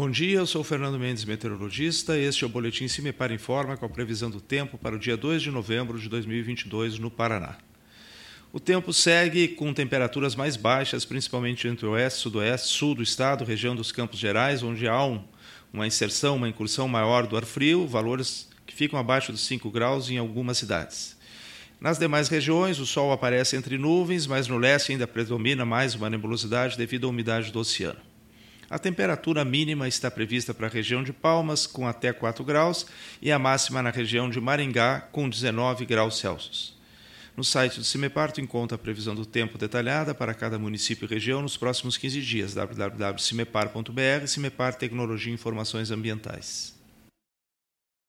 Bom dia, eu sou Fernando Mendes, meteorologista. Este é o Boletim Cimepar Informa com a previsão do tempo para o dia 2 de novembro de 2022 no Paraná. O tempo segue com temperaturas mais baixas, principalmente entre o oeste, sudoeste, sul do estado, região dos Campos Gerais, onde há um, uma inserção, uma incursão maior do ar frio, valores que ficam abaixo dos 5 graus em algumas cidades. Nas demais regiões, o sol aparece entre nuvens, mas no leste ainda predomina mais uma nebulosidade devido à umidade do oceano. A temperatura mínima está prevista para a região de Palmas, com até 4 graus, e a máxima na região de Maringá, com 19 graus Celsius. No site do CIMEPAR, tu encontra a previsão do tempo detalhada para cada município e região nos próximos 15 dias. www.cimepar.br, CIMEPAR Tecnologia e Informações Ambientais.